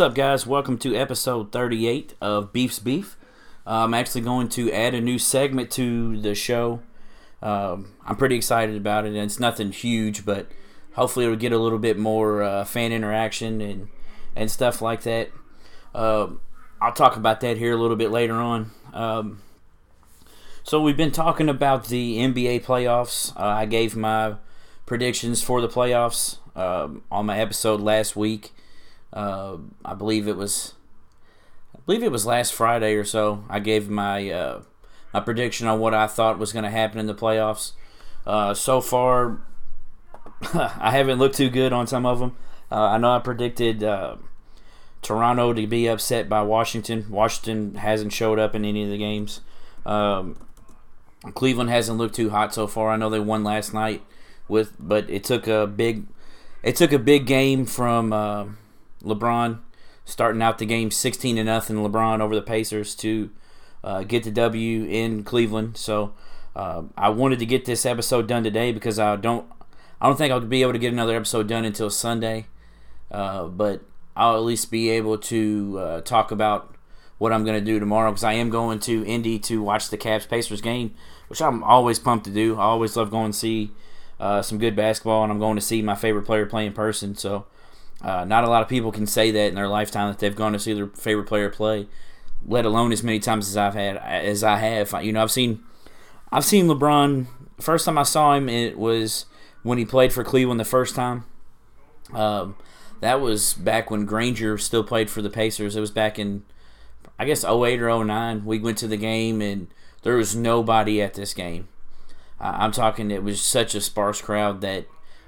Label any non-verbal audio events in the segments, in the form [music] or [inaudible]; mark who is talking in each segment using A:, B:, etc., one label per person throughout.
A: What's up, guys? Welcome to episode 38 of Beef's Beef. Uh, I'm actually going to add a new segment to the show. Um, I'm pretty excited about it, and it's nothing huge, but hopefully it'll get a little bit more uh, fan interaction and and stuff like that. Um, I'll talk about that here a little bit later on. Um, so we've been talking about the NBA playoffs. Uh, I gave my predictions for the playoffs um, on my episode last week. Uh, I believe it was, I believe it was last Friday or so. I gave my uh, my prediction on what I thought was going to happen in the playoffs. Uh, so far, [laughs] I haven't looked too good on some of them. Uh, I know I predicted uh, Toronto to be upset by Washington. Washington hasn't showed up in any of the games. Um, Cleveland hasn't looked too hot so far. I know they won last night with, but it took a big, it took a big game from LeBron starting out the game 16 to nothing. LeBron over the Pacers to uh, get the W in Cleveland. So uh, I wanted to get this episode done today because I don't, I don't think I'll be able to get another episode done until Sunday. Uh, but I'll at least be able to uh, talk about what I'm going to do tomorrow because I am going to Indy to watch the Cavs Pacers game, which I'm always pumped to do. I always love going to see uh, some good basketball, and I'm going to see my favorite player play in person. So, uh, not a lot of people can say that in their lifetime that they've gone to see their favorite player play, let alone as many times as I've had as I have. You know, I've seen I've seen LeBron. First time I saw him, it was when he played for Cleveland the first time. Um, that was back when Granger still played for the Pacers. It was back in, I guess, 08 or 09. We went to the game and there was nobody at this game. Uh, I'm talking, it was such a sparse crowd that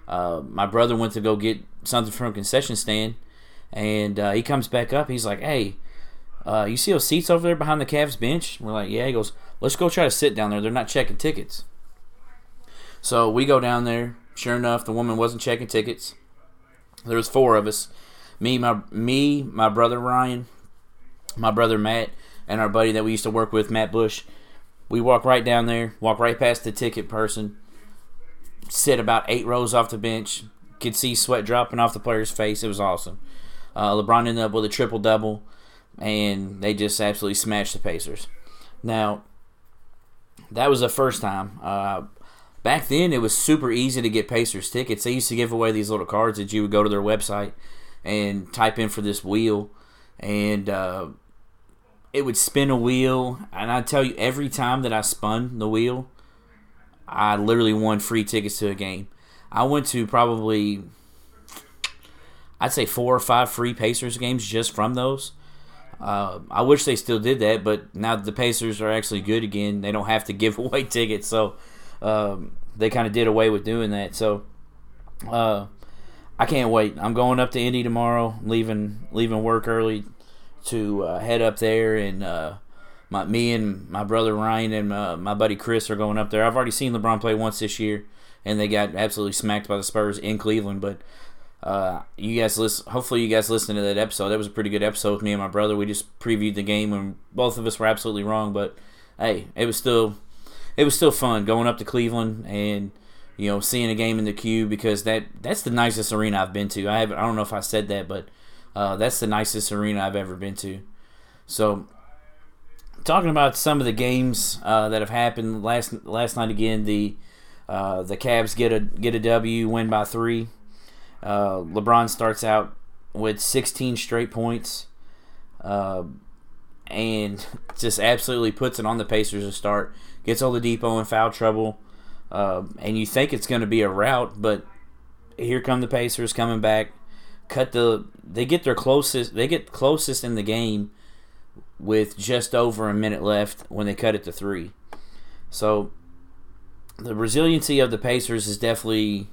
A: uh, my brother went to go get something from concession stand and uh, he comes back up. He's like, hey, uh, you see those seats over there behind the Cavs bench? We're like, yeah. He goes, let's go try to sit down there. They're not checking tickets. So we go down there. Sure enough, the woman wasn't checking tickets. There was four of us. Me, my me, my brother Ryan, my brother Matt, and our buddy that we used to work with, Matt Bush. We walk right down there, walk right past the ticket person, sit about eight rows off the bench, could see sweat dropping off the player's face. It was awesome. Uh, LeBron ended up with a triple double, and they just absolutely smashed the Pacers. Now, that was the first time. Uh, back then, it was super easy to get Pacers tickets. They used to give away these little cards that you would go to their website and type in for this wheel, and uh, it would spin a wheel. And I tell you, every time that I spun the wheel, I literally won free tickets to a game. I went to probably, I'd say four or five free Pacers games just from those. Uh, I wish they still did that, but now the Pacers are actually good again, they don't have to give [laughs] away tickets, so um, they kind of did away with doing that. So uh, I can't wait. I'm going up to Indy tomorrow, leaving leaving work early to uh, head up there, and uh, my me and my brother Ryan and my, my buddy Chris are going up there. I've already seen LeBron play once this year, and they got absolutely smacked by the Spurs in Cleveland, but. Uh, you guys listen. Hopefully, you guys listened to that episode. That was a pretty good episode with me and my brother. We just previewed the game, and both of us were absolutely wrong. But hey, it was still, it was still fun going up to Cleveland and you know seeing a game in the Cube because that that's the nicest arena I've been to. I have I don't know if I said that, but uh, that's the nicest arena I've ever been to. So, talking about some of the games uh, that have happened last last night again, the uh, the Cavs get a get a W, win by three. Uh, LeBron starts out with 16 straight points, uh, and [laughs] just absolutely puts it on the Pacers to start. Gets Oladipo in foul trouble, uh, and you think it's going to be a rout, but here come the Pacers coming back. Cut the they get their closest they get closest in the game with just over a minute left when they cut it to three. So the resiliency of the Pacers is definitely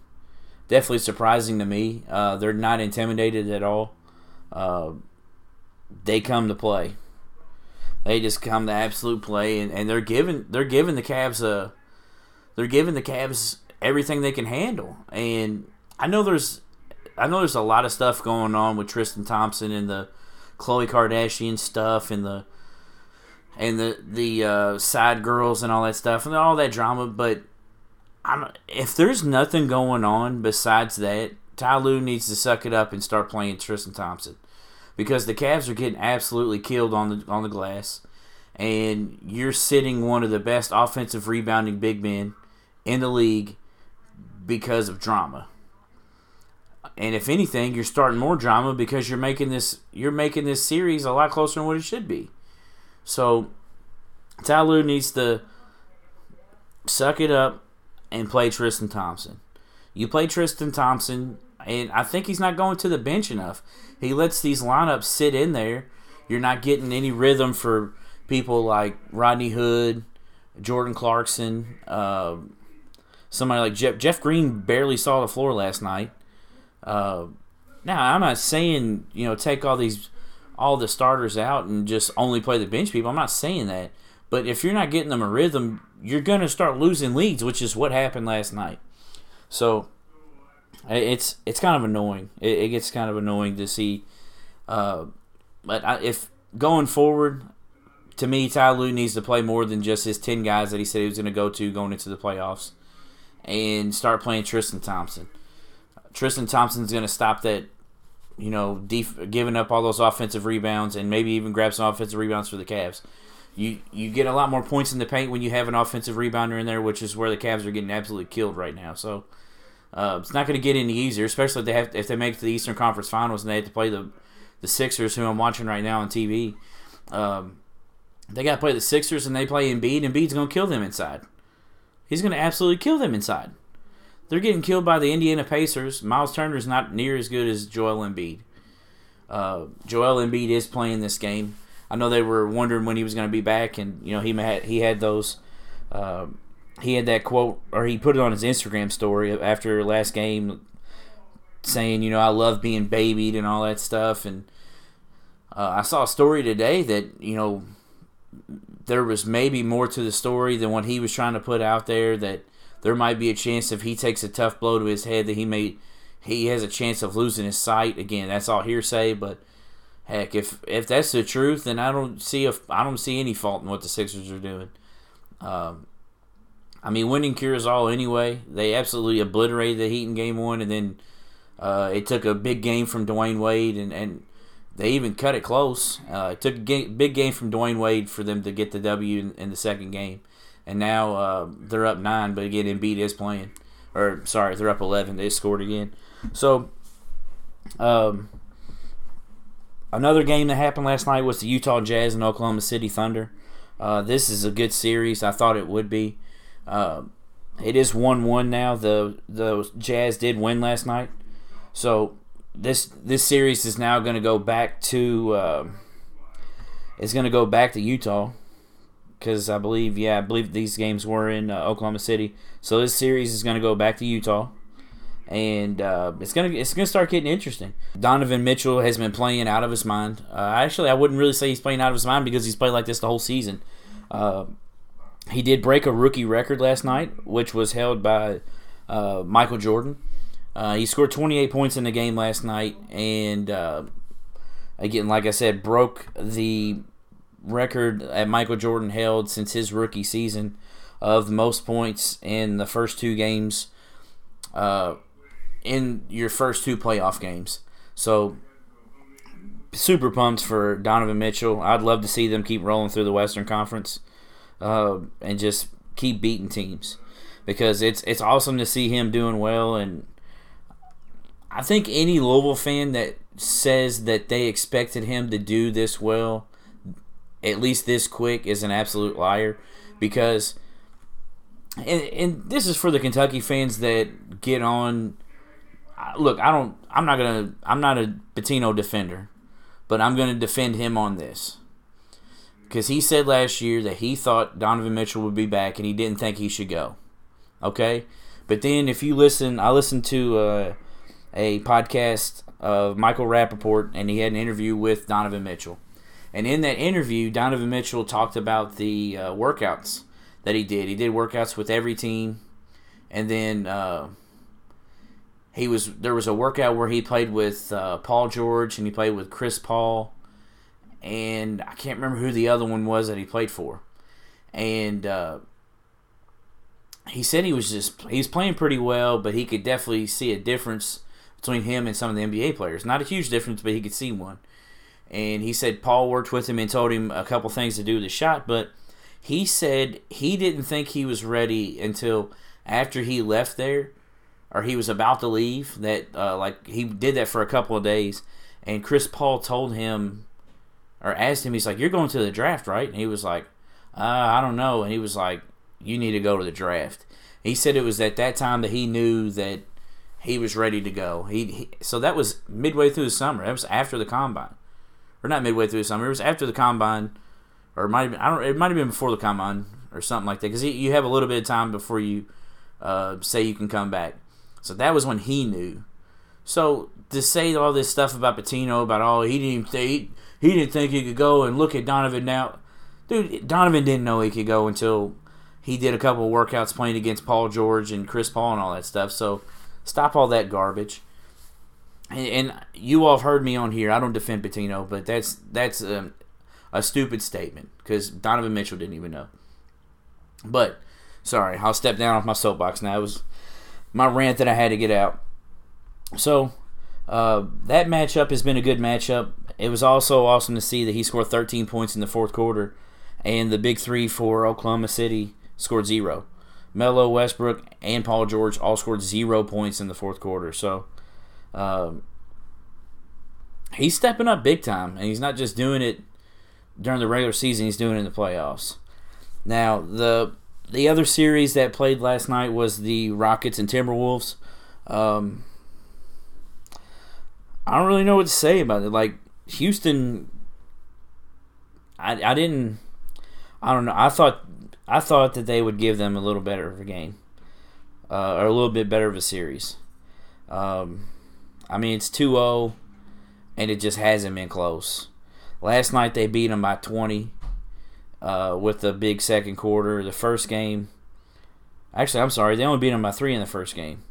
A: definitely surprising to me. Uh, they're not intimidated at all. Uh, they come to play. They just come to absolute play, and, and they're giving they're giving the Cavs a they're giving the Cavs everything they can handle. And I know there's I know there's a lot of stuff going on with Tristan Thompson and the Khloe Kardashian stuff and the and the the uh, side girls and all that stuff and all that drama, but I'm, if there's nothing going on besides that, Ty Lue needs to suck it up and start playing Tristan Thompson because the Cavs are getting absolutely killed on the on the glass, and you're sitting one of the best offensive rebounding big men in the league because of drama. And if anything, you're starting more drama because you're making this you're making this series a lot closer than what it should be. So Ty Lue needs to suck it up and play Tristan Thompson. You play Tristan Thompson, and I think he's not going to the bench enough. He lets these lineups sit in there. You're not getting any rhythm for people like Rodney Hood, Jordan Clarkson, uh, somebody like Jeff. Jeff Green barely saw the floor last night. Uh, now I'm not saying you know take all these all the starters out and just only play the bench people. I'm not saying that, but if you're not getting them a rhythm, you're going to start losing leads, which is what happened last night. So it's it's kind of annoying. It, it gets kind of annoying to see. Uh, but I, if going forward, to me, Ty Lue needs to play more than just his ten guys that he said he was going to go to going into the playoffs, and start playing Tristan Thompson. Tristan Thompson's going to stop that, you know, def- giving up all those offensive rebounds and maybe even grab some offensive rebounds for the Cavs. You you get a lot more points in the paint when you have an offensive rebounder in there, which is where the Cavs are getting absolutely killed right now. So uh, it's not going to get any easier, especially if they have if they make the Eastern Conference Finals and they have to play the the Sixers, who I'm watching right now on TV. Um, they got to play the Sixers and they play Embiid. Embiid's going to kill them inside. He's going to absolutely kill them inside. They're getting killed by the Indiana Pacers. Miles Turner is not near as good as Joel Embiid. Uh, Joel Embiid is playing this game. I know they were wondering when he was going to be back, and you know he had he had those. Uh, he had that quote, or he put it on his Instagram story after last game, saying, you know, I love being babied and all that stuff. And uh, I saw a story today that you know there was maybe more to the story than what he was trying to put out there. That there might be a chance if he takes a tough blow to his head that he may he has a chance of losing his sight. Again, that's all hearsay, but heck, if if that's the truth, then I don't see if I don't see any fault in what the Sixers are doing. Um, I mean, winning cures all anyway. They absolutely obliterated the Heat in Game One, and then uh, it took a big game from Dwyane Wade, and, and they even cut it close. Uh, it took a big game from Dwyane Wade for them to get the W in, in the second game, and now uh, they're up nine. But again, Embiid is playing, or sorry, they're up eleven. They scored again. So, um, Another game that happened last night was the Utah Jazz and Oklahoma City Thunder. Uh, this is a good series. I thought it would be. Uh, it is one-one now. The the Jazz did win last night, so this this series is now going to go back to. Uh, it's going to go back to Utah because I believe, yeah, I believe these games were in uh, Oklahoma City. So this series is going to go back to Utah and uh, it's gonna it's gonna start getting interesting. Donovan Mitchell has been playing out of his mind. Uh, actually, I wouldn't really say he's playing out of his mind because he's played like this the whole season. Uh, he did break a rookie record last night, which was held by uh, Michael Jordan. Uh, he scored 28 points in the game last night, and uh, again, like I said, broke the record that Michael Jordan held since his rookie season of most points in the first two games in your first two playoff games. So super pumped for Donovan Mitchell. I'd love to see them keep rolling through the Western Conference uh, and just keep beating teams because it's it's awesome to see him doing well. And I think any Louisville fan that says that they expected him to do this well, at least this quick, is an absolute liar because. And, and this is for the Kentucky fans that get on look, I don't. I'm not gonna. I'm not a Pitino defender, but I'm gonna defend him on this because he said last year that he thought Donovan Mitchell would be back and he didn't think he should go. Okay, but then if you listen, I listened to uh, a podcast of Michael Rapaport and he had an interview with Donovan Mitchell. And in that interview, Donovan Mitchell talked about the uh, workouts that he did. He did workouts with every team, and then uh, he was there was a workout where he played with uh, Paul George and he played with Chris Paul, and I can't remember who the other one was that he played for, and uh, he said he was just he's playing pretty well, but he could definitely see a difference between him and some of the NBA players. Not a huge difference, but he could see one. and he said Paul worked with him and told him a couple things to do with the shot, but he said he didn't think he was ready until after he left there, or he was about to leave. That uh, like he did that for a couple of days, and Chris Paul told him or asked him, he's like, "You're going to the draft, right?" And he was like, uh, "I don't know," and he was like, "You need to go to the draft." He said it was at that time that he knew that he was ready to go. He, he so that was midway through the summer. That was after the combine, or not midway through the summer. It was after the combine, or it might have been, I don't. It might have been before the combine or something like that. Because you have a little bit of time before you uh, say you can come back. So that was when he knew. So to say all this stuff about Pitino, about oh he didn't think he didn't think he could go, and look at Donovan now, dude. Donovan didn't know he could go until he did a couple of workouts playing against Paul George and Chris Paul and all that stuff. So Stop all that garbage. And, and you all have heard me on here. I don't defend Pitino, but that's that's um, a stupid statement because Donovan Mitchell didn't even know. But sorry, I'll step down off my soapbox now. It was my rant that I had to get out. So uh, that matchup has been a good matchup. It was also awesome to see that he scored 13 points in the fourth quarter, and the big three for Oklahoma City scored zero. Melo, Westbrook, and Paul George all scored zero points in the fourth quarter. So um, he's stepping up big time, and he's not just doing it during the regular season; he's doing it in the playoffs. Now the the other series that played last night was the Rockets and Timberwolves. Um, I don't really know what to say about it. Like Houston, I I didn't. I don't know. I thought I thought that they would give them a little better of a game, uh, or a little bit better of a series. Um, I mean, it's 2 0, and it just hasn't been close. Last night they beat them by 20 uh, with the big second quarter. The first game, actually, I'm sorry, they only beat them by three in the first game.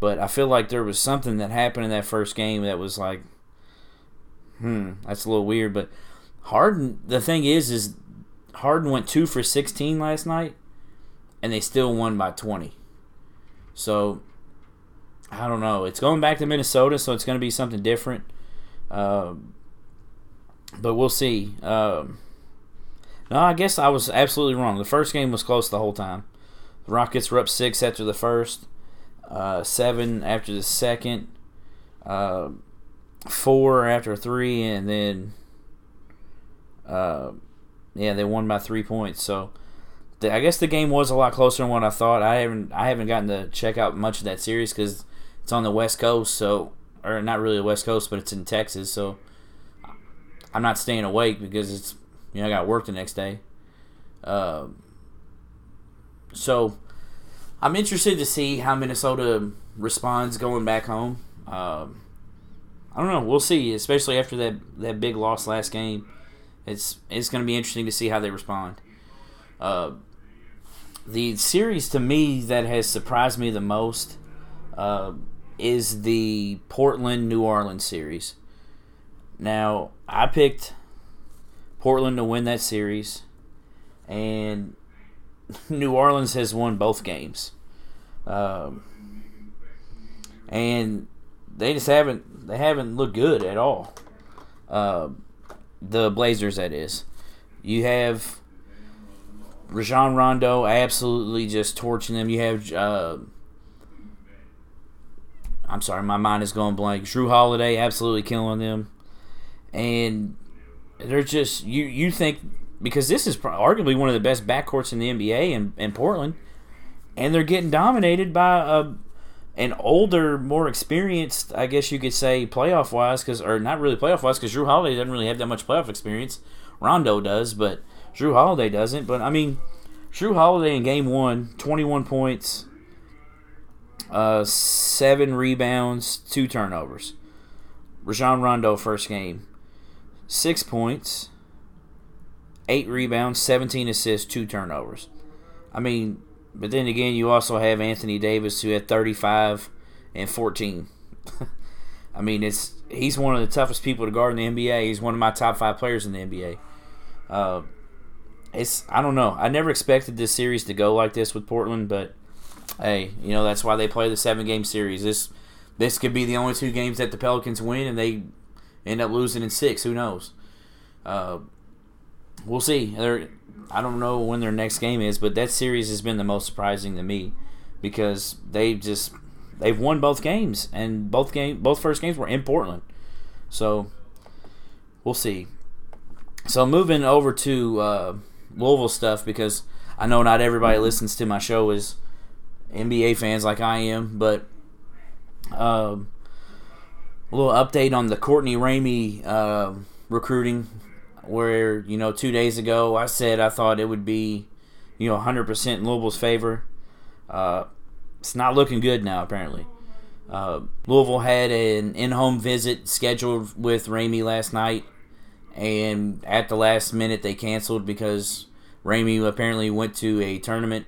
A: But I feel like there was something that happened in that first game that was like, hmm, that's a little weird. But Harden, the thing is, is Harden went two for 16 last night, and they still won by 20. So, I don't know. It's going back to Minnesota, so it's going to be something different. Uh, but we'll see. Uh, no, I guess I was absolutely wrong. The first game was close the whole time. The Rockets were up six after the first, uh, seven after the second, uh, four after three, and then uh, yeah, they won by three points. So the, I guess the game was a lot closer than what I thought. I haven't I haven't gotten to check out much of that series because it's on the West Coast, so or not really the West Coast, but it's in Texas. So I'm not staying awake because it's you know I got work the next day. Uh, so I'm interested to see how Minnesota responds going back home. Um, I don't know. We'll see, especially after that that big loss last game. It's it's going to be interesting to see how they respond. Uh, the series to me that has surprised me the most uh, is the Portland New Orleans series. Now I picked Portland to win that series, and [laughs] New Orleans has won both games, um, and they just haven't they haven't looked good at all. Uh, the Blazers, that is. You have Rajon Rondo absolutely just torching them. You have, uh, I'm sorry, my mind is going blank. Jrue Holiday absolutely killing them, and they're just you. You think because this is arguably one of the best backcourts in the NBA in, in Portland, and they're getting dominated by a an older, more experienced, I guess you could say, playoff wise, because or not really playoff wise, because Jrue Holiday doesn't really have that much playoff experience. Rondo does, but Jrue Holiday doesn't. But I mean, Jrue Holiday in Game One, 21 points, uh, seven rebounds, two turnovers. Rajon Rondo first game, six points, eight rebounds, 17 assists, two turnovers. I mean, but then again, you also have Anthony Davis who had 35 and 14. [laughs] I mean, it's he's one of the toughest people to guard in the NBA. He's one of my top five players in the NBA. Uh, it's I don't know. I never expected this series to go like this with Portland, but hey, you know that's why they play the seven game series. This this could be the only two games that the Pelicans win, and they end up losing in six. Who knows? Uh, we'll see. They're, I don't know when their next game is, but that series has been the most surprising to me because they just they've won both games and both game both first games were in Portland. So we'll see. So moving over to uh, Louisville stuff because I know not everybody listens to my show is NBA fans like I am, but um, a little update on the Courtney Ramey uh, recruiting, where you know two days ago I said I thought it would be you know 100% in Louisville's favor. Uh, it's not looking good now apparently. Uh, Louisville had an in-home visit scheduled with Ramey last night, and at the last minute they canceled because Ramey apparently went to a tournament,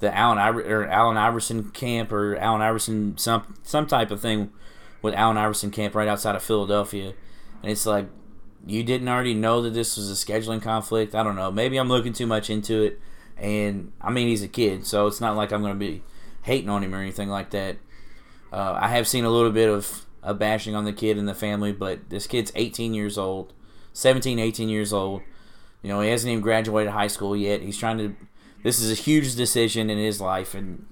A: the Allen or Allen Iverson camp or Allen Iverson some some type of thing with Allen Iverson camp right outside of Philadelphia, and it's like you didn't already know that this was a scheduling conflict. I don't know. Maybe I'm looking too much into it, and I mean he's a kid, so it's not like I'm going to be hating on him or anything like that. Uh, I have seen a little bit of a bashing on the kid and the family, but this kid's 18 years old, 17, 18 years old. You know, he hasn't even graduated high school yet. He's trying to. This is a huge decision in his life, and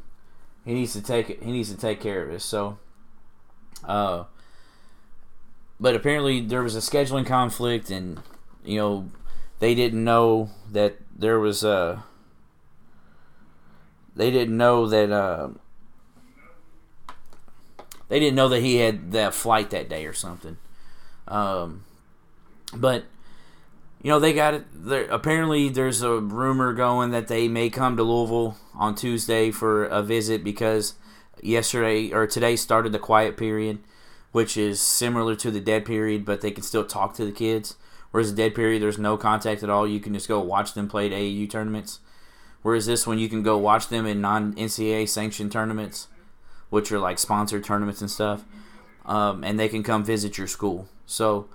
A: he needs to take it. He needs to take care of it. So, uh, but apparently there was a scheduling conflict, and you know they didn't know that there was a. Uh, they didn't know that. Uh, they didn't know that he had that flight that day or something. Um, but you know they got it. There, apparently, there's a rumor going that they may come to Louisville on Tuesday for a visit because yesterday or today started the quiet period, which is similar to the dead period, but they can still talk to the kids. Whereas the dead period, there's no contact at all. You can just go watch them play at AAU tournaments. Whereas this one, you can go watch them in non NCAA sanctioned tournaments, which are like sponsored tournaments and stuff, um, and they can come visit your school. So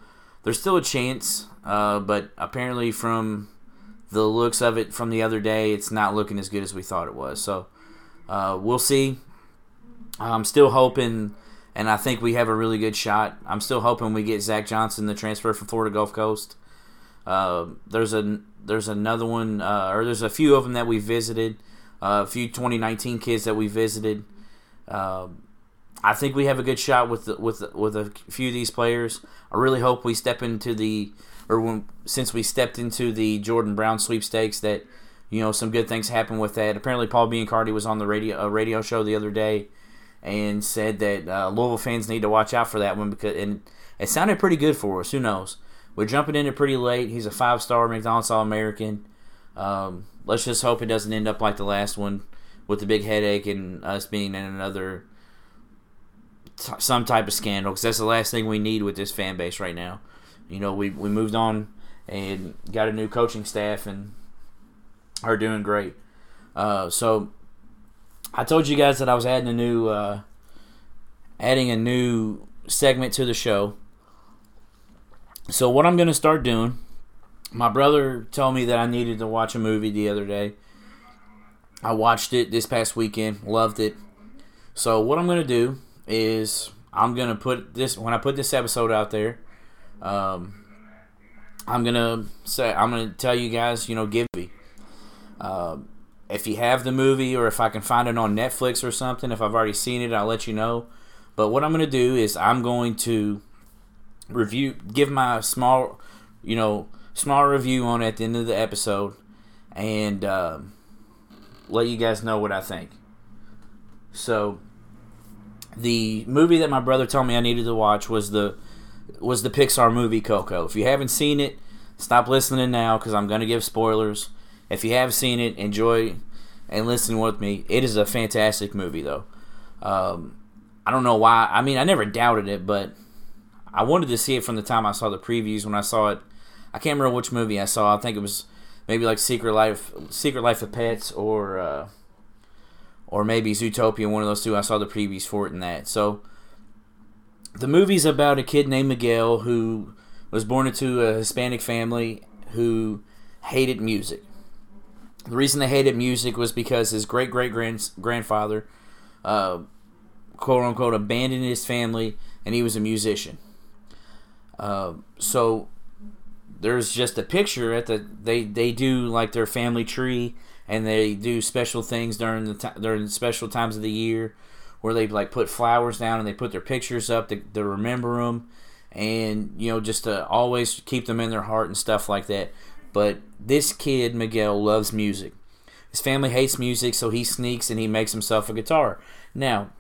A: there's still a chance, uh, but apparently from the looks of it from the other day, it's not looking as good as we thought it was. So uh, we'll see. I'm still hoping, and I think we have a really good shot. I'm still hoping we get Zach Johnson, the transfer from Florida Gulf Coast. Uh, there's a there's another one, uh, or there's a few of them that we visited, uh, a few 2019 kids that we visited. Uh, I think we have a good shot with the, with with a few of these players. I really hope we step into the or when since we stepped into the Jordan Brown sweepstakes that you know some good things happen with that. Apparently, Paul Biancardi was on the radio a radio show the other day and said that uh, Louisville fans need to watch out for that one because and it sounded pretty good for us. Who knows? We're jumping in it pretty late. He's a five star McDonald's All American. Um, let's just hope it doesn't end up like the last one with the big headache and us being in another t- some type of scandal because that's the last thing we need with this fan base right now. You know, we, we moved on and got a new coaching staff and are doing great. Uh, so I told you guys that I was adding a new uh, adding a new segment to the show. So what I'm going to start doing, my brother told me that I needed to watch a movie the other day. I watched it this past weekend, loved it. So what I'm going to do is I'm going to put this when I put this episode out there, um, I'm going to say I'm going to tell you guys, you know, give me uh, if you have the movie or if I can find it on Netflix or something, if I've already seen it, I'll let you know. But what I'm going to do is I'm going to review, give my small, you know, small review on it at the end of the episode, and uh, let you guys know what I think. So, the movie that my brother told me I needed to watch was the was the Pixar movie Coco. If you haven't seen it, stop listening now because I'm going to give spoilers. If you have seen it, enjoy and listen with me. It is a fantastic movie, though. Um, I don't know why. I mean, I never doubted it, but I wanted to see it from the time I saw the previews. When I saw it, I can't remember which movie I saw. I think it was maybe like Secret Life, Secret Life of Pets, or uh, or maybe Zootopia. One of those two. I saw the previews for it and that. So the movie's about a kid named Miguel who was born into a Hispanic family who hated music. The reason they hated music was because his great great grandfather, uh, quote unquote, abandoned his family and he was a musician. Uh, so there's just a picture at the they they do like their family tree and they do special things during the t- during special times of the year where they like put flowers down and they put their pictures up to, to remember them and you know just to always keep them in their heart and stuff like that but this kid miguel loves music. His family hates music so he sneaks and he makes himself a guitar. Now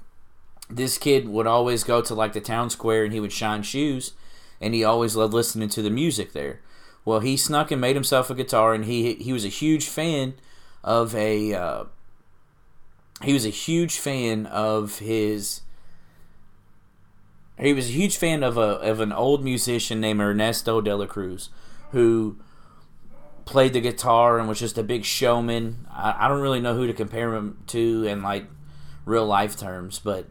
A: this kid would always go to like the town square and he would shine shoes and he always loved listening to the music there. Well he snuck and made himself a guitar and he he was a huge fan of a uh, he was a huge fan of his he was a huge fan of a of an old musician named Ernesto de la Cruz who played the guitar and was just a big showman. I, I don't really know who to compare him to in like real life terms, but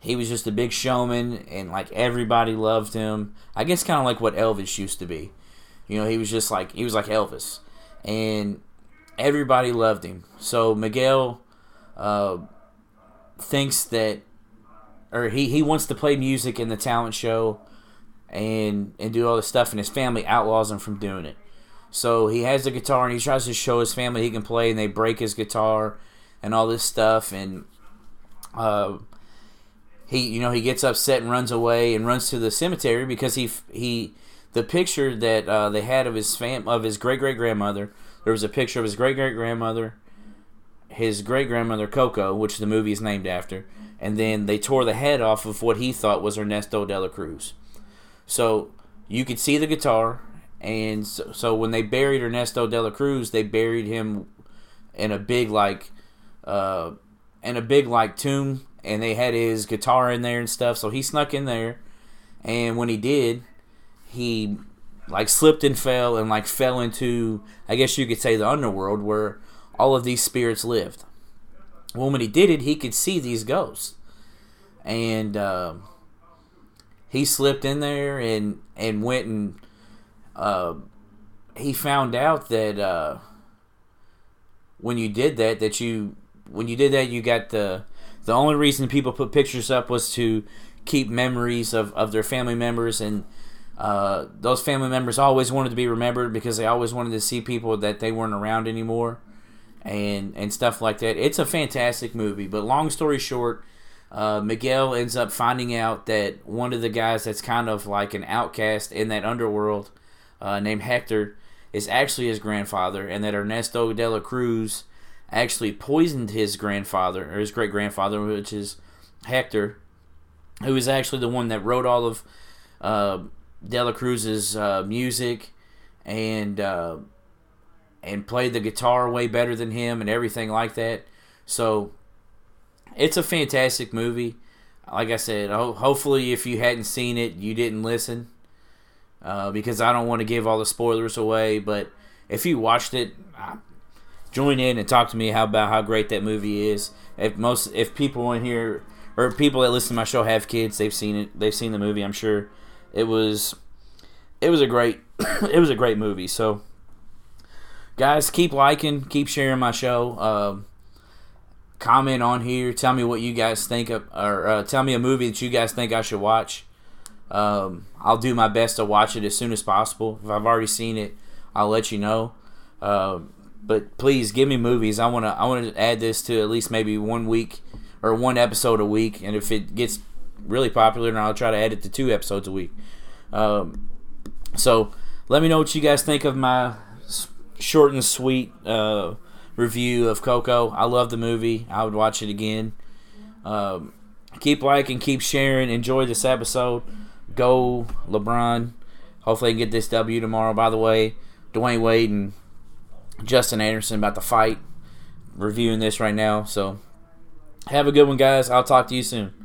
A: he was just a big showman and like everybody loved him. I guess kind of like what Elvis used to be. You know, he was just like he was like Elvis, and everybody loved him. So Miguel uh, thinks that, or he, he wants to play music in the talent show, and and do all this stuff, and his family outlaws him from doing it. So he has the guitar, and he tries to show his family he can play, and they break his guitar, and all this stuff, and uh, he you know he gets upset and runs away and runs to the cemetery because he he the picture that uh, they had of his fam of his great great grandmother there was a picture of his great great grandmother, his great grandmother Coco, which the movie is named after, and then they tore the head off of what he thought was Ernesto de la Cruz. So you could see the guitar, and so, so when they buried Ernesto de la Cruz, they buried him in a big like, uh, in a big like tomb, and they had his guitar in there and stuff. So he snuck in there, and when he did, he like slipped and fell and like fell into I guess you could say the underworld where all of these spirits lived. Well, when he did it, he could see these ghosts, and uh, he slipped in there and and went and uh, he found out that uh, when you did that, that you when you did that, you got the the only reason people put pictures up was to keep memories of, of their family members and uh, those family members always wanted to be remembered because they always wanted to see people that they weren't around anymore, and and stuff like that. It's a fantastic movie. But long story short, uh, Miguel ends up finding out that one of the guys that's kind of like an outcast in that underworld, uh, named Hector, is actually his grandfather, and that Ernesto de la Cruz actually poisoned his grandfather or his great grandfather, which is Hector, who is actually the one that wrote all of uh, Dela Cruz's uh, music and uh, and played the guitar way better than him and everything like that. So it's a fantastic movie. Like I said, ho- hopefully if you hadn't seen it, you didn't listen uh, because I don't want to give all the spoilers away. But if you watched it, join in and talk to me how about how great that movie is. If most if people in here or people that listen to my show have kids, they've seen it. They've seen the movie. I'm sure it was it was a great [coughs] it was a great movie. So guys, keep liking, keep sharing my show. Uh, comment on here. Tell me what you guys think of, or uh, tell me a movie that you guys think I should watch. Um, I'll do my best to watch it as soon as possible. If I've already seen it, I'll let you know. Uh, but please give me movies. I wanna I wanna add this to at least maybe one week or one episode a week. And if it gets really popular, then I'll try to add it to two episodes a week. Um, so let me know what you guys think of my short and sweet uh, review of Coco. I love the movie. I would watch it again. Um, keep liking, keep sharing. Enjoy this episode. Go LeBron. Hopefully, can get this W tomorrow. By the way, Dwyane Wade and Justin Anderson about to fight. Reviewing this right now. So, have a good one, guys. I'll talk to you soon.